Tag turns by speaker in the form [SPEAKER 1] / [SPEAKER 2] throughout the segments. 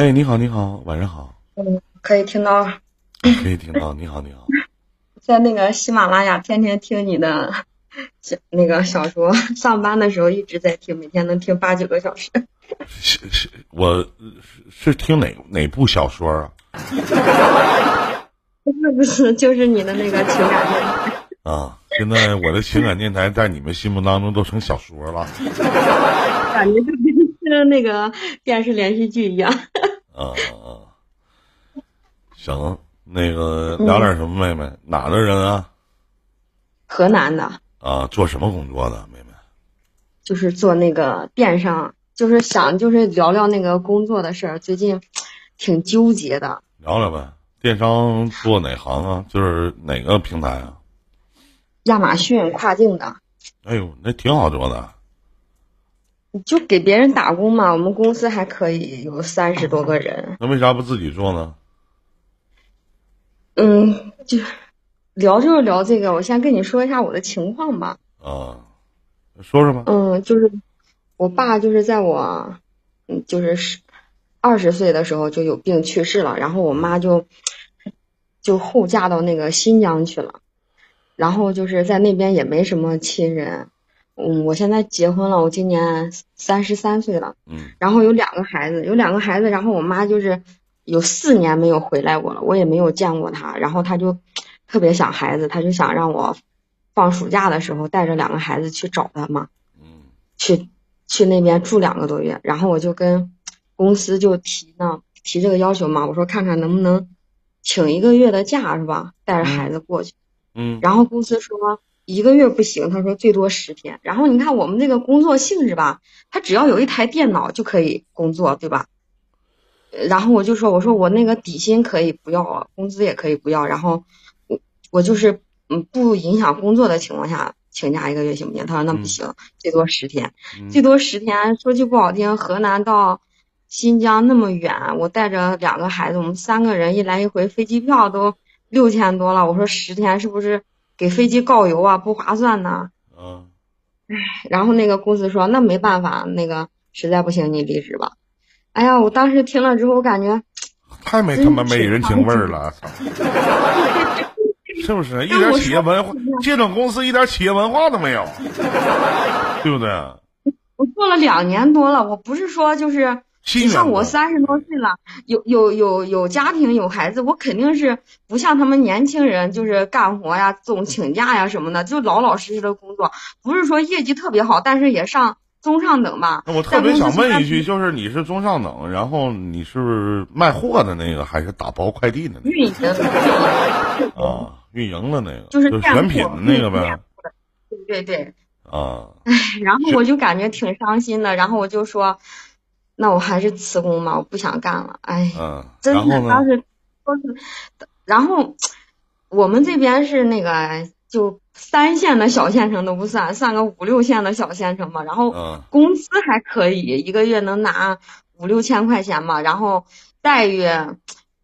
[SPEAKER 1] 哎，你好，你好，晚上好。
[SPEAKER 2] 嗯，可以听到。
[SPEAKER 1] 可以听到，你好，你好。
[SPEAKER 2] 在那个喜马拉雅，天天听你的 小那个小说，上班的时候一直在听，每天能听八九个小时。
[SPEAKER 1] 是是，我是听哪哪部小说啊？
[SPEAKER 2] 不是不是，就是你的那个情感电台。
[SPEAKER 1] 啊，现在我的情感电台在你们心目当中都成小说了。
[SPEAKER 2] 感觉就跟那个电视连续剧一样。
[SPEAKER 1] 啊啊，行。那个聊点什么，妹妹？哪的人啊？
[SPEAKER 2] 河南的。
[SPEAKER 1] 啊，做什么工作的，妹妹？
[SPEAKER 2] 就是做那个电商，就是想就是聊聊那个工作的事儿，最近挺纠结的。
[SPEAKER 1] 聊聊呗，电商做哪行啊？就是哪个平台啊？
[SPEAKER 2] 亚马逊跨境的。
[SPEAKER 1] 哎呦，那挺好做的。
[SPEAKER 2] 就给别人打工嘛，我们公司还可以有三十多个人。
[SPEAKER 1] 那为啥不自己做呢？
[SPEAKER 2] 嗯，就聊就是聊这个，我先跟你说一下我的情况吧。
[SPEAKER 1] 啊，说说吧。
[SPEAKER 2] 嗯，就是我爸就是在我嗯就是十二十岁的时候就有病去世了，然后我妈就就后嫁到那个新疆去了，然后就是在那边也没什么亲人。嗯，我现在结婚了，我今年三十三岁了。
[SPEAKER 1] 嗯，
[SPEAKER 2] 然后有两个孩子，有两个孩子，然后我妈就是。有四年没有回来过了，我也没有见过她。然后她就特别想孩子，她就想让我放暑假的时候带着两个孩子去找她嘛。
[SPEAKER 1] 嗯。
[SPEAKER 2] 去去那边住两个多月，然后我就跟公司就提呢，提这个要求嘛。我说看看能不能请一个月的假是吧？带着孩子过去。
[SPEAKER 1] 嗯。
[SPEAKER 2] 然后公司说一个月不行，他说最多十天。然后你看我们这个工作性质吧，他只要有一台电脑就可以工作，对吧？然后我就说，我说我那个底薪可以不要，工资也可以不要，然后我我就是嗯不影响工作的情况下请假一个月行不行？他说那不行，最多十天，最多十天。说句不好听，河南到新疆那么远，我带着两个孩子，我们三个人一来一回飞机票都六千多了。我说十天是不是给飞机告油啊？不划算呐。
[SPEAKER 1] 嗯。
[SPEAKER 2] 唉，然后那个公司说那没办法，那个实在不行你离职吧。哎呀，我当时听了之后，我感觉
[SPEAKER 1] 太没他妈没人情味儿了，是不是？一点企业文化，这种公司一点企业文化都没有，对不对？
[SPEAKER 2] 我做了两年多了，我不是说就是像我三十多岁了，有有有有家庭有孩子，我肯定是不像他们年轻人，就是干活呀、总请假呀什么的，就老老实实的工作，不是说业绩特别好，但是也上。中上等吧。
[SPEAKER 1] 那我特别想问一句，就是你是中上等，然后你是卖货的那个，还是打包快递的？
[SPEAKER 2] 运营。
[SPEAKER 1] 啊，运营的那个，
[SPEAKER 2] 就是
[SPEAKER 1] 选品的那个呗。
[SPEAKER 2] 对对对。
[SPEAKER 1] 啊。
[SPEAKER 2] 唉，然后我就感觉挺伤心的，然后我就说，那我还是辞工吧，我不想干了。哎。
[SPEAKER 1] 嗯。
[SPEAKER 2] 真的当时都是，然后我们这边是那个就。三线的小县城都不算，算个五六线的小县城吧。然后工资还可以，一个月能拿五六千块钱嘛。然后待遇，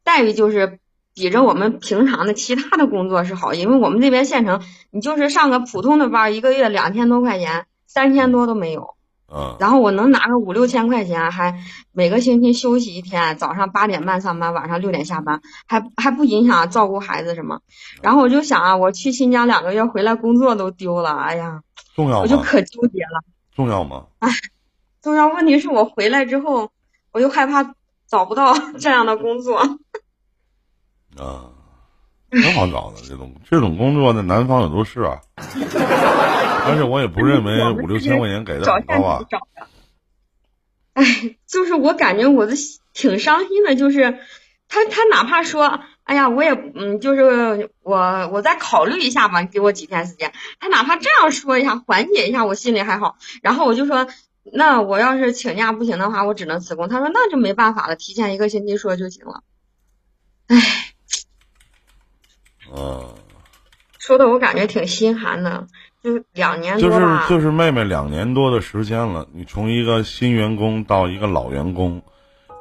[SPEAKER 2] 待遇就是比着我们平常的其他的工作是好，因为我们这边县城，你就是上个普通的班，一个月两千多块钱，三千多都没有。
[SPEAKER 1] 嗯，
[SPEAKER 2] 然后我能拿个五六千块钱，还每个星期休息一天，早上八点半上班，晚上六点下班，还还不影响照顾孩子什么。然后我就想啊，我去新疆两个月回来，工作都丢了，哎呀，
[SPEAKER 1] 重要
[SPEAKER 2] 我就可纠结了。
[SPEAKER 1] 重要吗？
[SPEAKER 2] 哎，重要。问题是我回来之后，我又害怕找不到这样的工作。
[SPEAKER 1] 啊。挺好找的，这种这种工作在南方也都是啊，而且我也不认为 五六千块钱给的很高啊。
[SPEAKER 2] 哎，就是我感觉我的挺伤心的，就是他他哪怕说，哎呀，我也嗯，就是我我再考虑一下吧，给我几天时间。他哪怕这样说一下，缓解一下，我心里还好。然后我就说，那我要是请假不行的话，我只能辞工。他说那就没办法了，提前一个星期说就行了。哎。
[SPEAKER 1] 嗯，
[SPEAKER 2] 说的我感觉挺心寒的，就两年
[SPEAKER 1] 多就是就是妹妹两年多的时间了，你从一个新员工到一个老员工，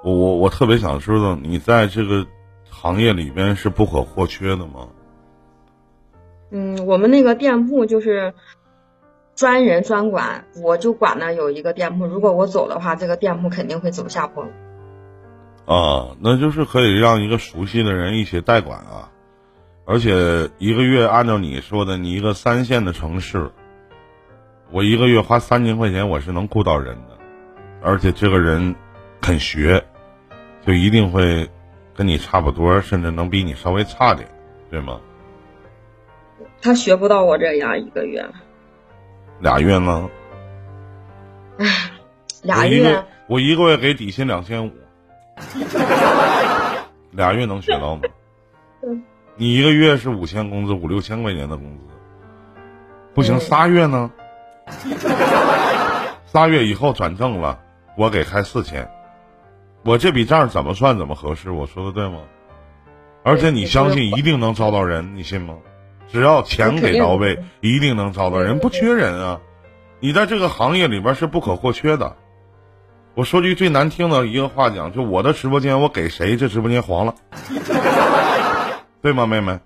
[SPEAKER 1] 我我我特别想知道，你在这个行业里边是不可或缺的吗？
[SPEAKER 2] 嗯，我们那个店铺就是专人专管，我就管那有一个店铺，如果我走的话，这个店铺肯定会走下坡路。
[SPEAKER 1] 啊，那就是可以让一个熟悉的人一起代管啊，而且一个月按照你说的，你一个三线的城市，我一个月花三千块钱，我是能雇到人的，而且这个人肯学，就一定会跟你差不多，甚至能比你稍微差点，对吗？
[SPEAKER 2] 他学不到我这样一个月，
[SPEAKER 1] 俩月呢？
[SPEAKER 2] 唉，俩月
[SPEAKER 1] 个我一个月给底薪两千五，俩月能学到吗？
[SPEAKER 2] 嗯
[SPEAKER 1] 你一个月是五千工资，五六千块钱的工资，不行，
[SPEAKER 2] 嗯
[SPEAKER 1] 仨月呢？仨月以后转正了，我给开四千，我这笔账怎么算怎么合适？我说的对吗？而且你相信一定能招到人，你信吗？只要钱给到位，一定能招到人，不缺人啊！你在这个行业里边是不可或缺的。我说句最难听的一个话讲，就我的直播间，我给谁，这直播间黄了，对吗，妹妹？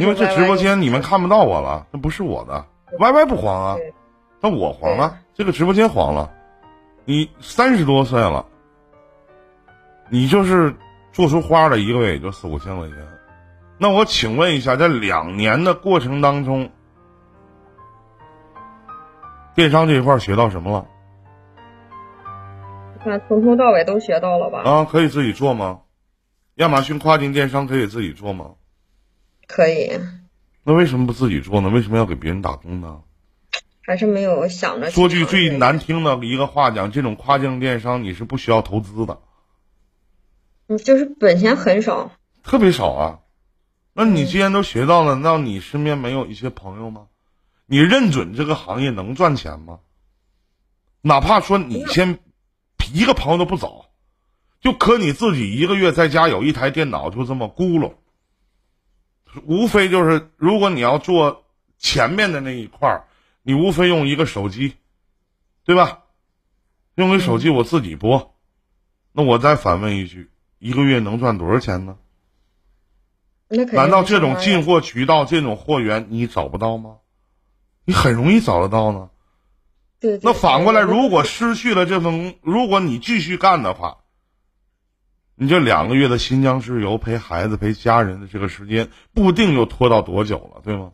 [SPEAKER 1] 因为这直播间你们看不到我了，那不是我的，Y Y 不黄啊，那我黄了，这个直播间黄了。你三十多岁了，你就是做出花了，一个月也就四五千块钱。那我请问一下，在两年的过程当中，电商这一块儿学到什么了？
[SPEAKER 2] 看从头到尾都学到了吧？
[SPEAKER 1] 啊，可以自己做吗？亚马逊跨境电商可以自己做吗？
[SPEAKER 2] 可以，
[SPEAKER 1] 那为什么不自己做呢？为什么要给别人打工呢？
[SPEAKER 2] 还是没有想着
[SPEAKER 1] 说句最难听的一个话讲，这种跨境电商你是不需要投资的，
[SPEAKER 2] 你就是本钱很少，
[SPEAKER 1] 特别少啊。那你既然都学到了，那你身边没有一些朋友吗？你认准这个行业能赚钱吗？哪怕说你先一个朋友都不找，就可你自己一个月在家有一台电脑，就这么咕噜，无非就是如果你要做前面的那一块儿，你无非用一个手机，对吧？用个手机我自己播，那我再反问一句，一个月能赚多少钱呢？难道这种进货渠道、这种货源你找不到吗？你很容易找得到呢。
[SPEAKER 2] 对对
[SPEAKER 1] 那反过来，如果失去了这份工，如果你继续干的话，你这两个月的新疆之游、陪孩子、陪家人的这个时间，不定又拖到多久了，对吗？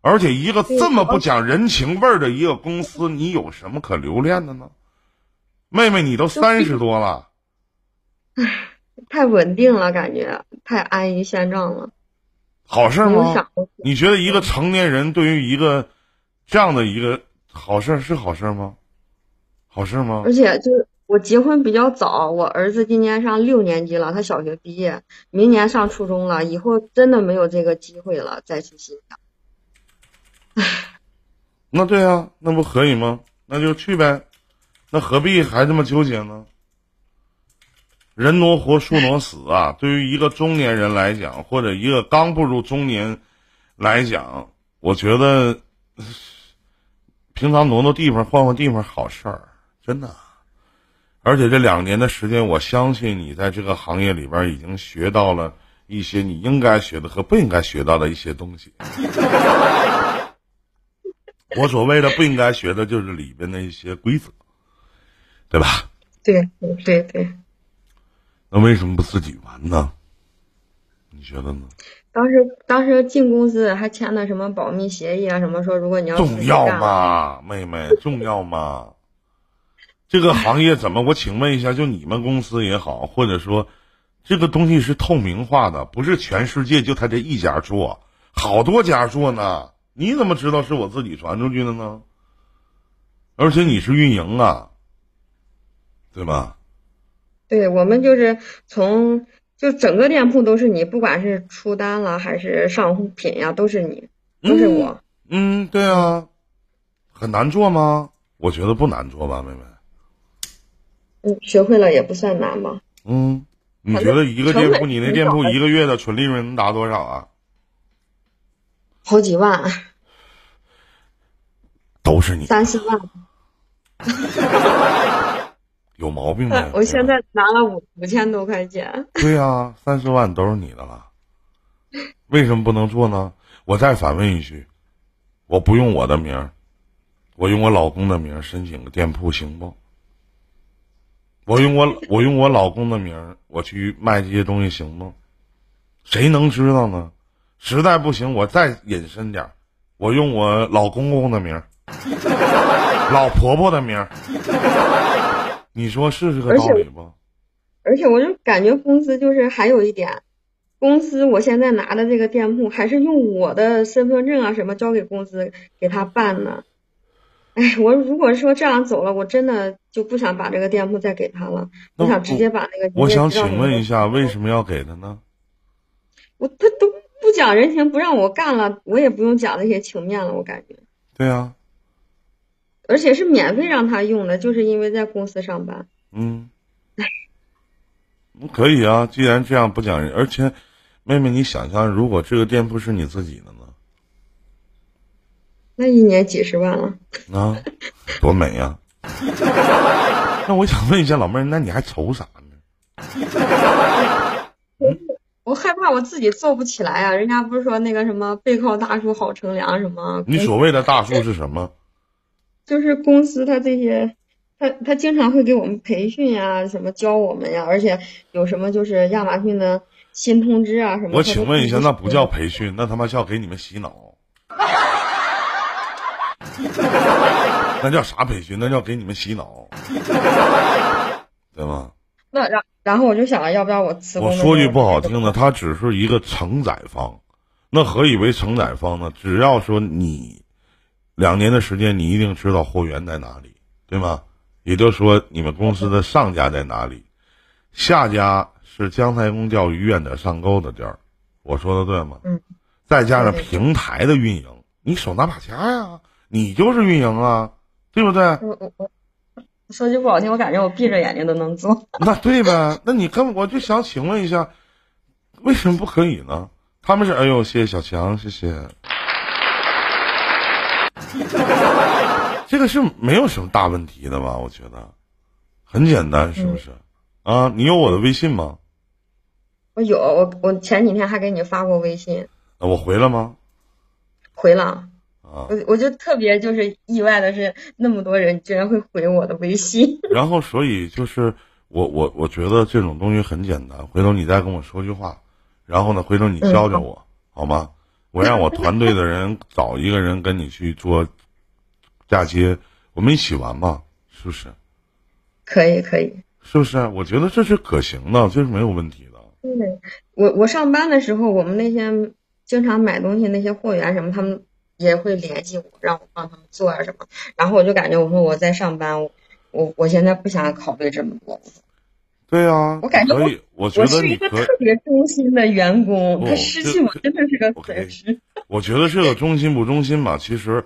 [SPEAKER 1] 而且一个这么不讲人情味儿的一个公司，你有什么可留恋的呢？妹妹，你都三十多了，
[SPEAKER 2] 太稳定了，感觉太安于现状了，
[SPEAKER 1] 好事儿吗？你觉得一个成年人对于一个这样的一个好事儿是好事儿吗？好事儿吗
[SPEAKER 2] 而？且就是我结婚比较早，我儿子今年上六年级了，他小学毕业，明年上初中了，以后真的没有这个机会了再去新疆。
[SPEAKER 1] 那对啊，那不可以吗？那就去呗，那何必还这么纠结呢？人挪活，树挪死啊！对于一个中年人来讲，或者一个刚步入中年来讲，我觉得 平常挪挪地方、换换地方，好事儿，真的。而且这两年的时间，我相信你在这个行业里边已经学到了一些你应该学的和不应该学到的一些东西。我所谓的不应该学的，就是里边的一些规则，对吧？
[SPEAKER 2] 对对对对，
[SPEAKER 1] 那为什么不自己玩呢？你觉得呢？
[SPEAKER 2] 当时当时进公司还签的什么保密协议啊，什么说如果你要
[SPEAKER 1] 重要
[SPEAKER 2] 吗？
[SPEAKER 1] 吗，妹妹？重要吗？这个行业怎么？我请问一下，就你们公司也好，或者说这个东西是透明化的，不是全世界就他这一家做，好多家做呢。你怎么知道是我自己传出去的呢？而且你是运营啊，对吧？
[SPEAKER 2] 对我们就是从就整个店铺都是你，不管是出单了还是上品呀，都是你，都是我。
[SPEAKER 1] 嗯，对啊，很难做吗？我觉得不难做吧，妹妹。
[SPEAKER 2] 嗯，学会了也不算难吧。
[SPEAKER 1] 嗯，你觉得一个店铺，你那店铺一个月的纯利润能达多少啊？
[SPEAKER 2] 好几万，
[SPEAKER 1] 都是你，
[SPEAKER 2] 三四万。
[SPEAKER 1] 有毛病吗？
[SPEAKER 2] 我现在拿了五五千多块钱。
[SPEAKER 1] 对呀、三十万都是你的了，为什么不能做呢？我再反问一句，我不用我的名儿，我用我老公的名儿申请个店铺行不？我用我我用我老公的名儿，我去卖这些东西行吗？谁能知道呢？实在不行，我再隐身点儿，我用我老公公的名儿，老婆婆的名儿，你说是这个道理不？
[SPEAKER 2] 而且我就感觉公司就是还有一点，公司我现在拿的这个店铺还是用我的身份证啊什么交给公司给他办呢。哎，我如果说这样走了，我真的就不想把这个店铺再给他了，我想直接把那个。
[SPEAKER 1] 我想请问一下，为什么要给他呢？
[SPEAKER 2] 我他都不讲人情，不让我干了，我也不用讲那些情面了，我感觉。
[SPEAKER 1] 对啊。
[SPEAKER 2] 而且是免费让他用的，就是因为在公司上班。
[SPEAKER 1] 嗯。可以啊，既然这样不讲人，而且，妹妹，你想象，如果这个店铺是你自己的呢？
[SPEAKER 2] 那一年几十万了。
[SPEAKER 1] 啊，多美呀！那我想问一下老妹儿，那你还愁啥呢？
[SPEAKER 2] 我害怕我自己做不起来啊！人家不是说那个什么背靠大树好乘凉什么？
[SPEAKER 1] 你所谓的大树是什么？
[SPEAKER 2] 就是公司他这些，他他经常会给我们培训呀，什么教我们呀，而且有什么就是亚马逊的新通知啊什么。
[SPEAKER 1] 我请问一下，那不叫培训，那他妈叫给你们洗脑。那叫啥培训？那叫给你们洗脑，对吗？
[SPEAKER 2] 那然然后我就想，要不要我辞
[SPEAKER 1] 工？我说句不好听的，他只是一个承载方。那何以为承载方呢？只要说你两年的时间，你一定知道货源在哪里，对吗？也就是说，你们公司的上家在哪里，下家是姜太公钓鱼愿者上钩的地儿。我说的对吗？
[SPEAKER 2] 嗯。
[SPEAKER 1] 再加上平台的运营，你手拿把掐呀，你就是运营啊，对不对？
[SPEAKER 2] 我我我。说句不好听，我感觉我闭着眼睛都能做。
[SPEAKER 1] 那对呗？那你跟我就想请问一下，为什么不可以呢？他们是哎呦，谢谢小强，谢谢。这个是没有什么大问题的吧？我觉得很简单，是不是？啊，你有我的微信吗？
[SPEAKER 2] 我有，我我前几天还给你发过微信。
[SPEAKER 1] 我回了吗？
[SPEAKER 2] 回了。我我就特别就是意外的是，那么多人居然会回我的微信。
[SPEAKER 1] 然后，所以就是我我我觉得这种东西很简单。回头你再跟我说句话，然后呢，回头你教教我好吗？我让我团队的人 找一个人跟你去做嫁接，我们一起玩嘛，是不是？
[SPEAKER 2] 可以可以。
[SPEAKER 1] 是不是？我觉得这是可行的，这是没有问题的。
[SPEAKER 2] 对，我我上班的时候，我们那些经常买东西那些货源什么，他们。也会联系我，让我帮他们做啊什么，然后我就感觉我说我在上班，我我现在不想考虑这么多。
[SPEAKER 1] 对啊，
[SPEAKER 2] 我感觉我
[SPEAKER 1] 我觉得
[SPEAKER 2] 是一个特别忠心的员工，他失去我真的是个损失。
[SPEAKER 1] 我觉得这个忠心不忠心吧，其实，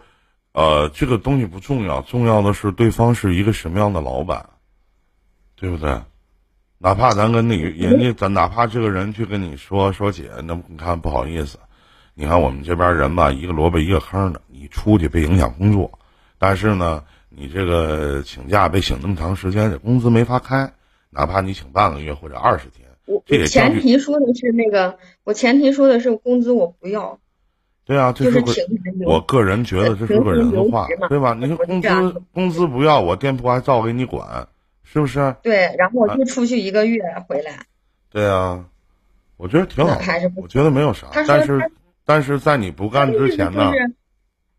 [SPEAKER 1] 呃，这个东西不重要，重要的是对方是一个什么样的老板，对不对？哪怕咱跟你人家，咱哪怕这个人去跟你说说姐，那你看不好意思。你看我们这边人吧，一个萝卜一个坑的。你出去被影响工作，但是呢，你这个请假被请那么长时间，这工资没法开。哪怕你请半个月或者二十天，这也
[SPEAKER 2] 前提说的是那个，我前提说的是工资我不要。
[SPEAKER 1] 对啊，这
[SPEAKER 2] 是
[SPEAKER 1] 个我个人觉得这是个人话，对吧？你说工资工资不要，我店铺还照给你管，是不是？
[SPEAKER 2] 对，然后我就出去一个月回来。
[SPEAKER 1] 对啊，我觉得挺好，我觉得没有啥，但是。但是在你不干之前呢？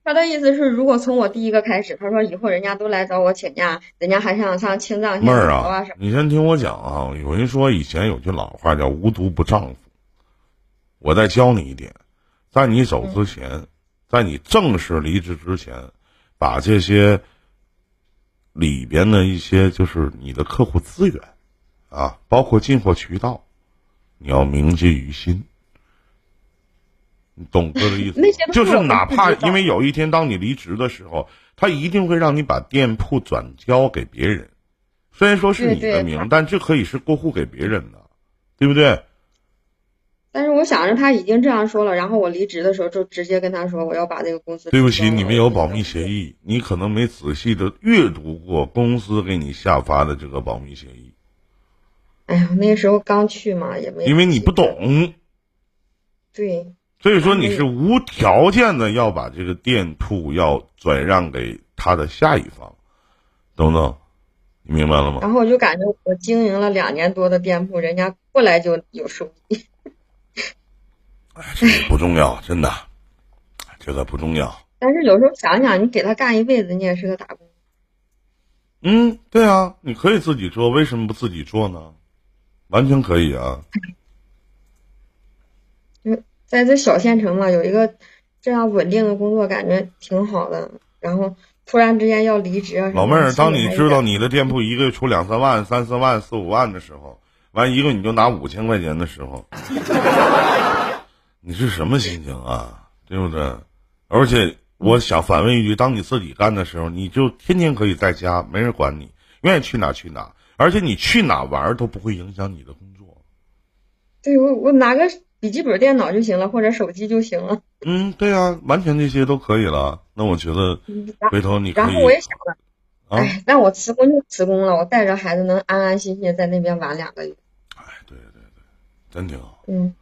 [SPEAKER 2] 他的意思是，如果从我第一个开始，他说以后人家都来找我请假，人家还想上青藏线
[SPEAKER 1] 妹儿啊，你先听我讲啊。有人说以前有句老话叫“无毒不丈夫”，我再教你一点，在你走之前，在你正式离职之前，把这些里边的一些就是你的客户资源啊，包括进货渠道，你要铭记于心。懂哥的意思，就是哪怕因为有一天当你离职的时候，他一定会让你把店铺转交给别人，虽然说是你的名，但这可以是过户给别人的，对不对？
[SPEAKER 2] 但是我想着他已经这样说了，然后我离职的时候就直接跟他说我要把这个公司。
[SPEAKER 1] 对不起，你们有保密协议，你可能没仔细的阅读过公司给你下发的这个保密协议。
[SPEAKER 2] 哎呀，那个时候刚去嘛，也没
[SPEAKER 1] 因为你不懂。
[SPEAKER 2] 对。
[SPEAKER 1] 所以说你是无条件的要把这个店铺要转让给他的下一方，懂不懂？你明白了吗？
[SPEAKER 2] 然后我就感觉我经营了两年多的店铺，人家过来就有收益。
[SPEAKER 1] 哎，这个不重要，真的，这个不重要。
[SPEAKER 2] 但是有时候想想，你给他干一辈子，你也是个打工。
[SPEAKER 1] 嗯，对啊，你可以自己做，为什么不自己做呢？完全可以啊。
[SPEAKER 2] 就在这小县城嘛，有一个这样稳定的工作，感觉挺好的。然后突然之间要离职啊，
[SPEAKER 1] 老妹儿，当你知道你的店铺一个月出两三万、三四万、四五万的时候，完一个你就拿五千块钱的时候，你是什么心情啊？对不对？而且我想反问一句：当你自己干的时候，你就天天可以在家，没人管你，愿意去哪去哪，而且你去哪玩都不会影响你的工作。
[SPEAKER 2] 对我，我拿个笔记本电脑就行了，或者手机就行了。
[SPEAKER 1] 嗯，对啊，完全这些都可以了。那我觉得回头你可以。
[SPEAKER 2] 然后我也想了，哎，那我辞工就辞工了，我带着孩子能安安心心在那边玩两个月。
[SPEAKER 1] 哎，对对对，真挺好。
[SPEAKER 2] 嗯。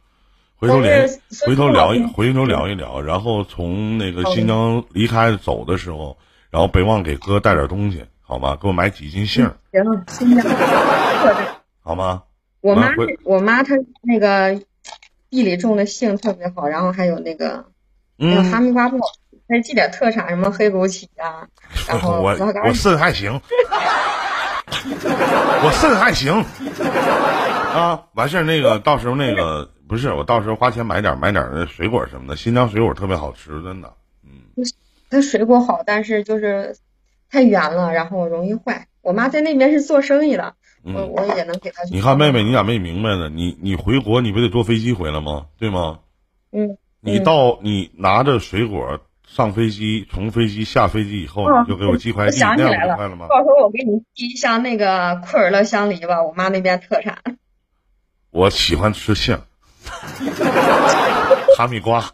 [SPEAKER 1] 回头联回头聊一回头聊一聊，然后从那个新疆离开走的时候，然后别忘给哥带点东西，好吗？给我买几斤杏。
[SPEAKER 2] 行，新疆。
[SPEAKER 1] 好吗？
[SPEAKER 2] 我妈，我妈她那个地里种的杏特别好，然后还有那个，
[SPEAKER 1] 还有
[SPEAKER 2] 哈密瓜不好，再寄点特产，什么黑枸杞啊。然后
[SPEAKER 1] 我我肾还行，我肾还行。啊，完事儿那个到时候那个不是我到时候花钱买点买点水果什么的，新疆水果特别好吃，真的。嗯，
[SPEAKER 2] 那水果好，但是就是太圆了，然后容易坏。我妈在那边是做生意的。我我也能给他。
[SPEAKER 1] 你看妹妹，你咋没明白呢？你你回国，你不得坐飞机回来吗？对吗？
[SPEAKER 2] 嗯。
[SPEAKER 1] 你到你拿着水果上飞机，从飞机下飞机以后，你就给我寄快递，
[SPEAKER 2] 那样
[SPEAKER 1] 就快了吗？
[SPEAKER 2] 到时候我给你寄一箱那个库尔勒香梨吧，我妈那边特产。
[SPEAKER 1] 我喜欢吃杏，哈密瓜，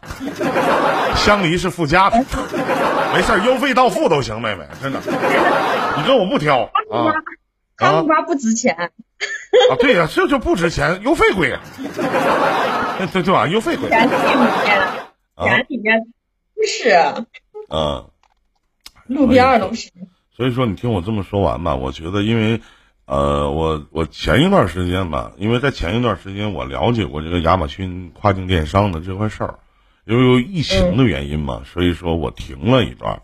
[SPEAKER 1] 香梨是附加的，没事邮费到付都行，妹妹，真的，你跟我不挑啊。
[SPEAKER 2] 哈密瓜不值钱
[SPEAKER 1] 啊！对呀，这就不值钱，邮费贵呀。对对吧？邮费贵。
[SPEAKER 2] 钱里面，钱里面不是。
[SPEAKER 1] 嗯。
[SPEAKER 2] 路边都是。
[SPEAKER 1] 所以说，你听我这么说完吧。我觉得，因为呃，我我前一段时间吧，因为在前一段时间我了解过这个亚马逊跨境电商的这块事儿，由于疫情的原因嘛，所以说我停了一段。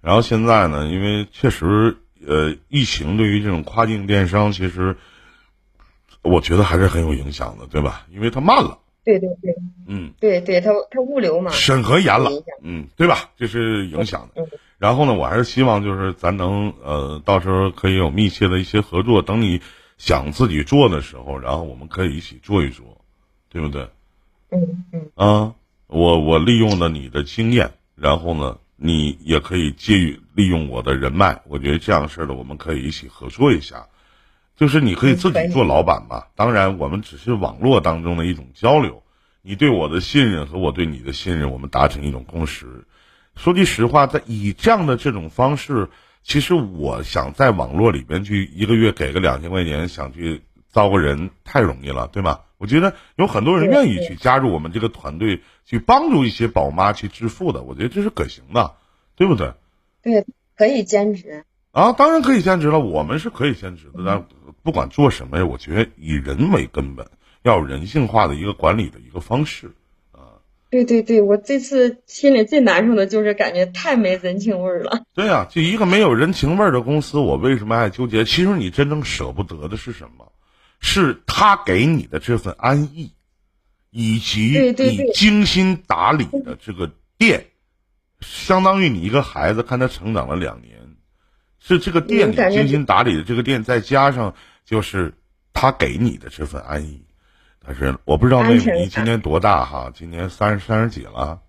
[SPEAKER 1] 然后现在呢，因为确实。呃，疫情对于这种跨境电商，其实我觉得还是很有影响的，对吧？因为它慢了。
[SPEAKER 2] 对对对。嗯。对对，它它物流嘛。
[SPEAKER 1] 审核严了。嗯，对吧？这是影响的。然后呢，我还是希望就是咱能呃，到时候可以有密切的一些合作。等你想自己做的时候，然后我们可以一起做一做，对不对？
[SPEAKER 2] 嗯嗯。
[SPEAKER 1] 啊，我我利用了你的经验，然后呢？你也可以借予利用我的人脉，我觉得这样事儿的我们可以一起合作一下，就是你可以自己做老板嘛。当然，我们只是网络当中的一种交流，你对我的信任和我对你的信任，我们达成一种共识。说句实话，在以这样的这种方式，其实我想在网络里边去一个月给个两千块钱，想去招个人太容易了，对吗？我觉得有很多人愿意去加入我们这个团队，去帮助一些宝妈去致富的。我觉得这是可行的，对不对？
[SPEAKER 2] 对，可以兼职
[SPEAKER 1] 啊，当然可以兼职了。我们是可以兼职的，但不管做什么呀，我觉得以人为根本，要有人性化的一个管理的一个方式啊。
[SPEAKER 2] 对对对，我这次心里最难受的就是感觉太没人情味儿了。
[SPEAKER 1] 对呀，就一个没有人情味儿的公司，我为什么爱纠结？其实你真正舍不得的是什么？是他给你的这份安逸，以及你精心打理的这个店，相当于你一个孩子看他成长了两年，是这个店里精心打理的这个店，再加上就是他给你的这份安逸。但是我不知道妹妹你今年多大哈？今年三十三十几了？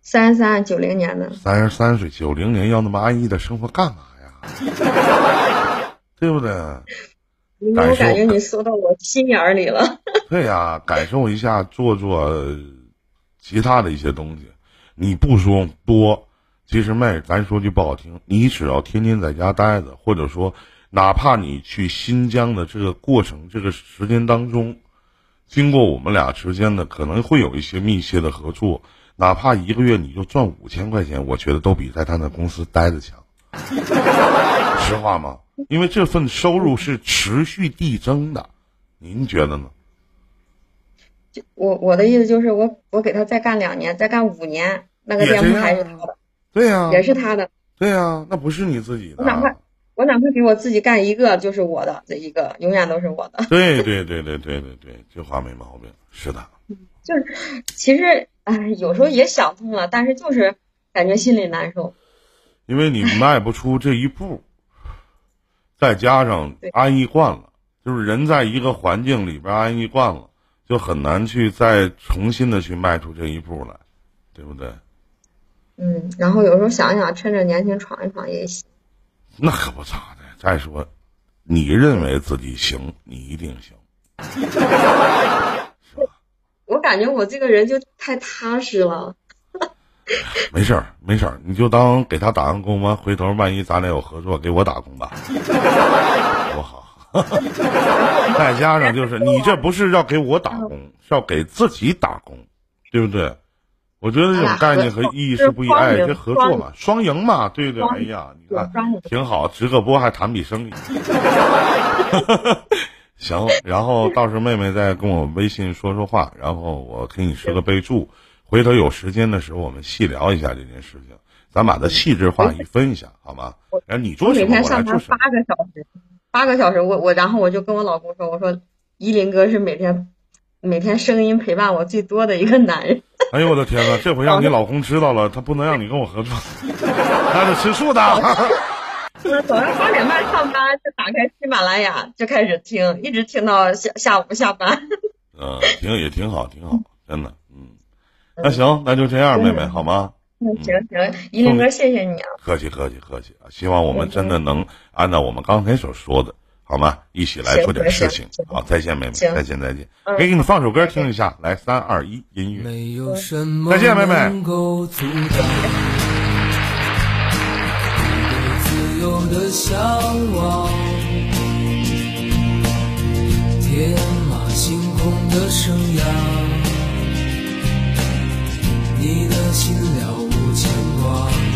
[SPEAKER 2] 三十三，九零年的。
[SPEAKER 1] 三十三岁，九零年要那么安逸的生活干嘛呀？对不对？
[SPEAKER 2] 我感觉你说到我心眼里了。
[SPEAKER 1] 对呀，感受一下，做做其他的一些东西。你不说多，其实妹，咱说句不好听，你只要天天在家待着，或者说，哪怕你去新疆的这个过程，这个时间当中，经过我们俩之间的可能会有一些密切的合作，哪怕一个月你就赚五千块钱，我觉得都比在他那公司待着强。实话吗？因为这份收入是持续递增的，您觉得呢？
[SPEAKER 2] 就我我的意思就是我我给他再干两年，再干五年，那个店铺还是他的，
[SPEAKER 1] 对呀，
[SPEAKER 2] 也是他的，
[SPEAKER 1] 对呀，那不是你自己的。
[SPEAKER 2] 我哪怕我哪怕给我自己干一个，就是我的这一个，永远都是我的。
[SPEAKER 1] 对对对对对对对，这话没毛病，是的。
[SPEAKER 2] 就是其实哎，有时候也想通了，但是就是感觉心里难受。
[SPEAKER 1] 因为你迈不出这一步，再加上安逸惯了，就是人在一个环境里边安逸惯了。就很难去再重新的去迈出这一步来，对不对？
[SPEAKER 2] 嗯，然后有时候想想，趁着年轻闯一闯也行。
[SPEAKER 1] 那可不咋的。再说，你认为自己行，你一定行。
[SPEAKER 2] 我感觉我这个人就太踏实了。
[SPEAKER 1] 没事儿，没事儿，你就当给他打完工完，回头万一咱俩有合作，给我打工吧，多好。再加上就是你这不是要给我打工，是要给自己打工，对不对？我觉得这种概念和意义是不一样，这合作嘛，双赢嘛，对不对？哎呀，你看挺好，直个播还谈笔生意。行，然后到时候妹妹再跟我微信说说话，然后我给你设个备注，回头有时间的时候我们细聊一下这件事情，咱把它细致化一分一下，好吗？然后你做什么，我每天上班。
[SPEAKER 2] 八个小时。八个小时，我我然后我就跟我老公说，我说依林哥是每天每天声音陪伴我最多的一个男人。
[SPEAKER 1] 哎呦我的天呐，这回让你老公知道了，他不能让你跟我合作，他是吃素的。
[SPEAKER 2] 我早上八点半上班就打开喜马拉雅就开始听，一直听到下下午下班。
[SPEAKER 1] 嗯，挺也挺好，挺好，真的，嗯。那行，那就这样，妹妹，好吗？
[SPEAKER 2] 那，行行，一林哥，谢谢你啊！
[SPEAKER 1] 客气客气客气啊！希望我们真的能按照我们刚才所说的，好吗？一起来做点事情。好，再见，妹妹，再见再见。可以给你放首歌听一下，来，三二一，音乐。再见，妹妹。天马行空的生涯。你的心了无牵挂。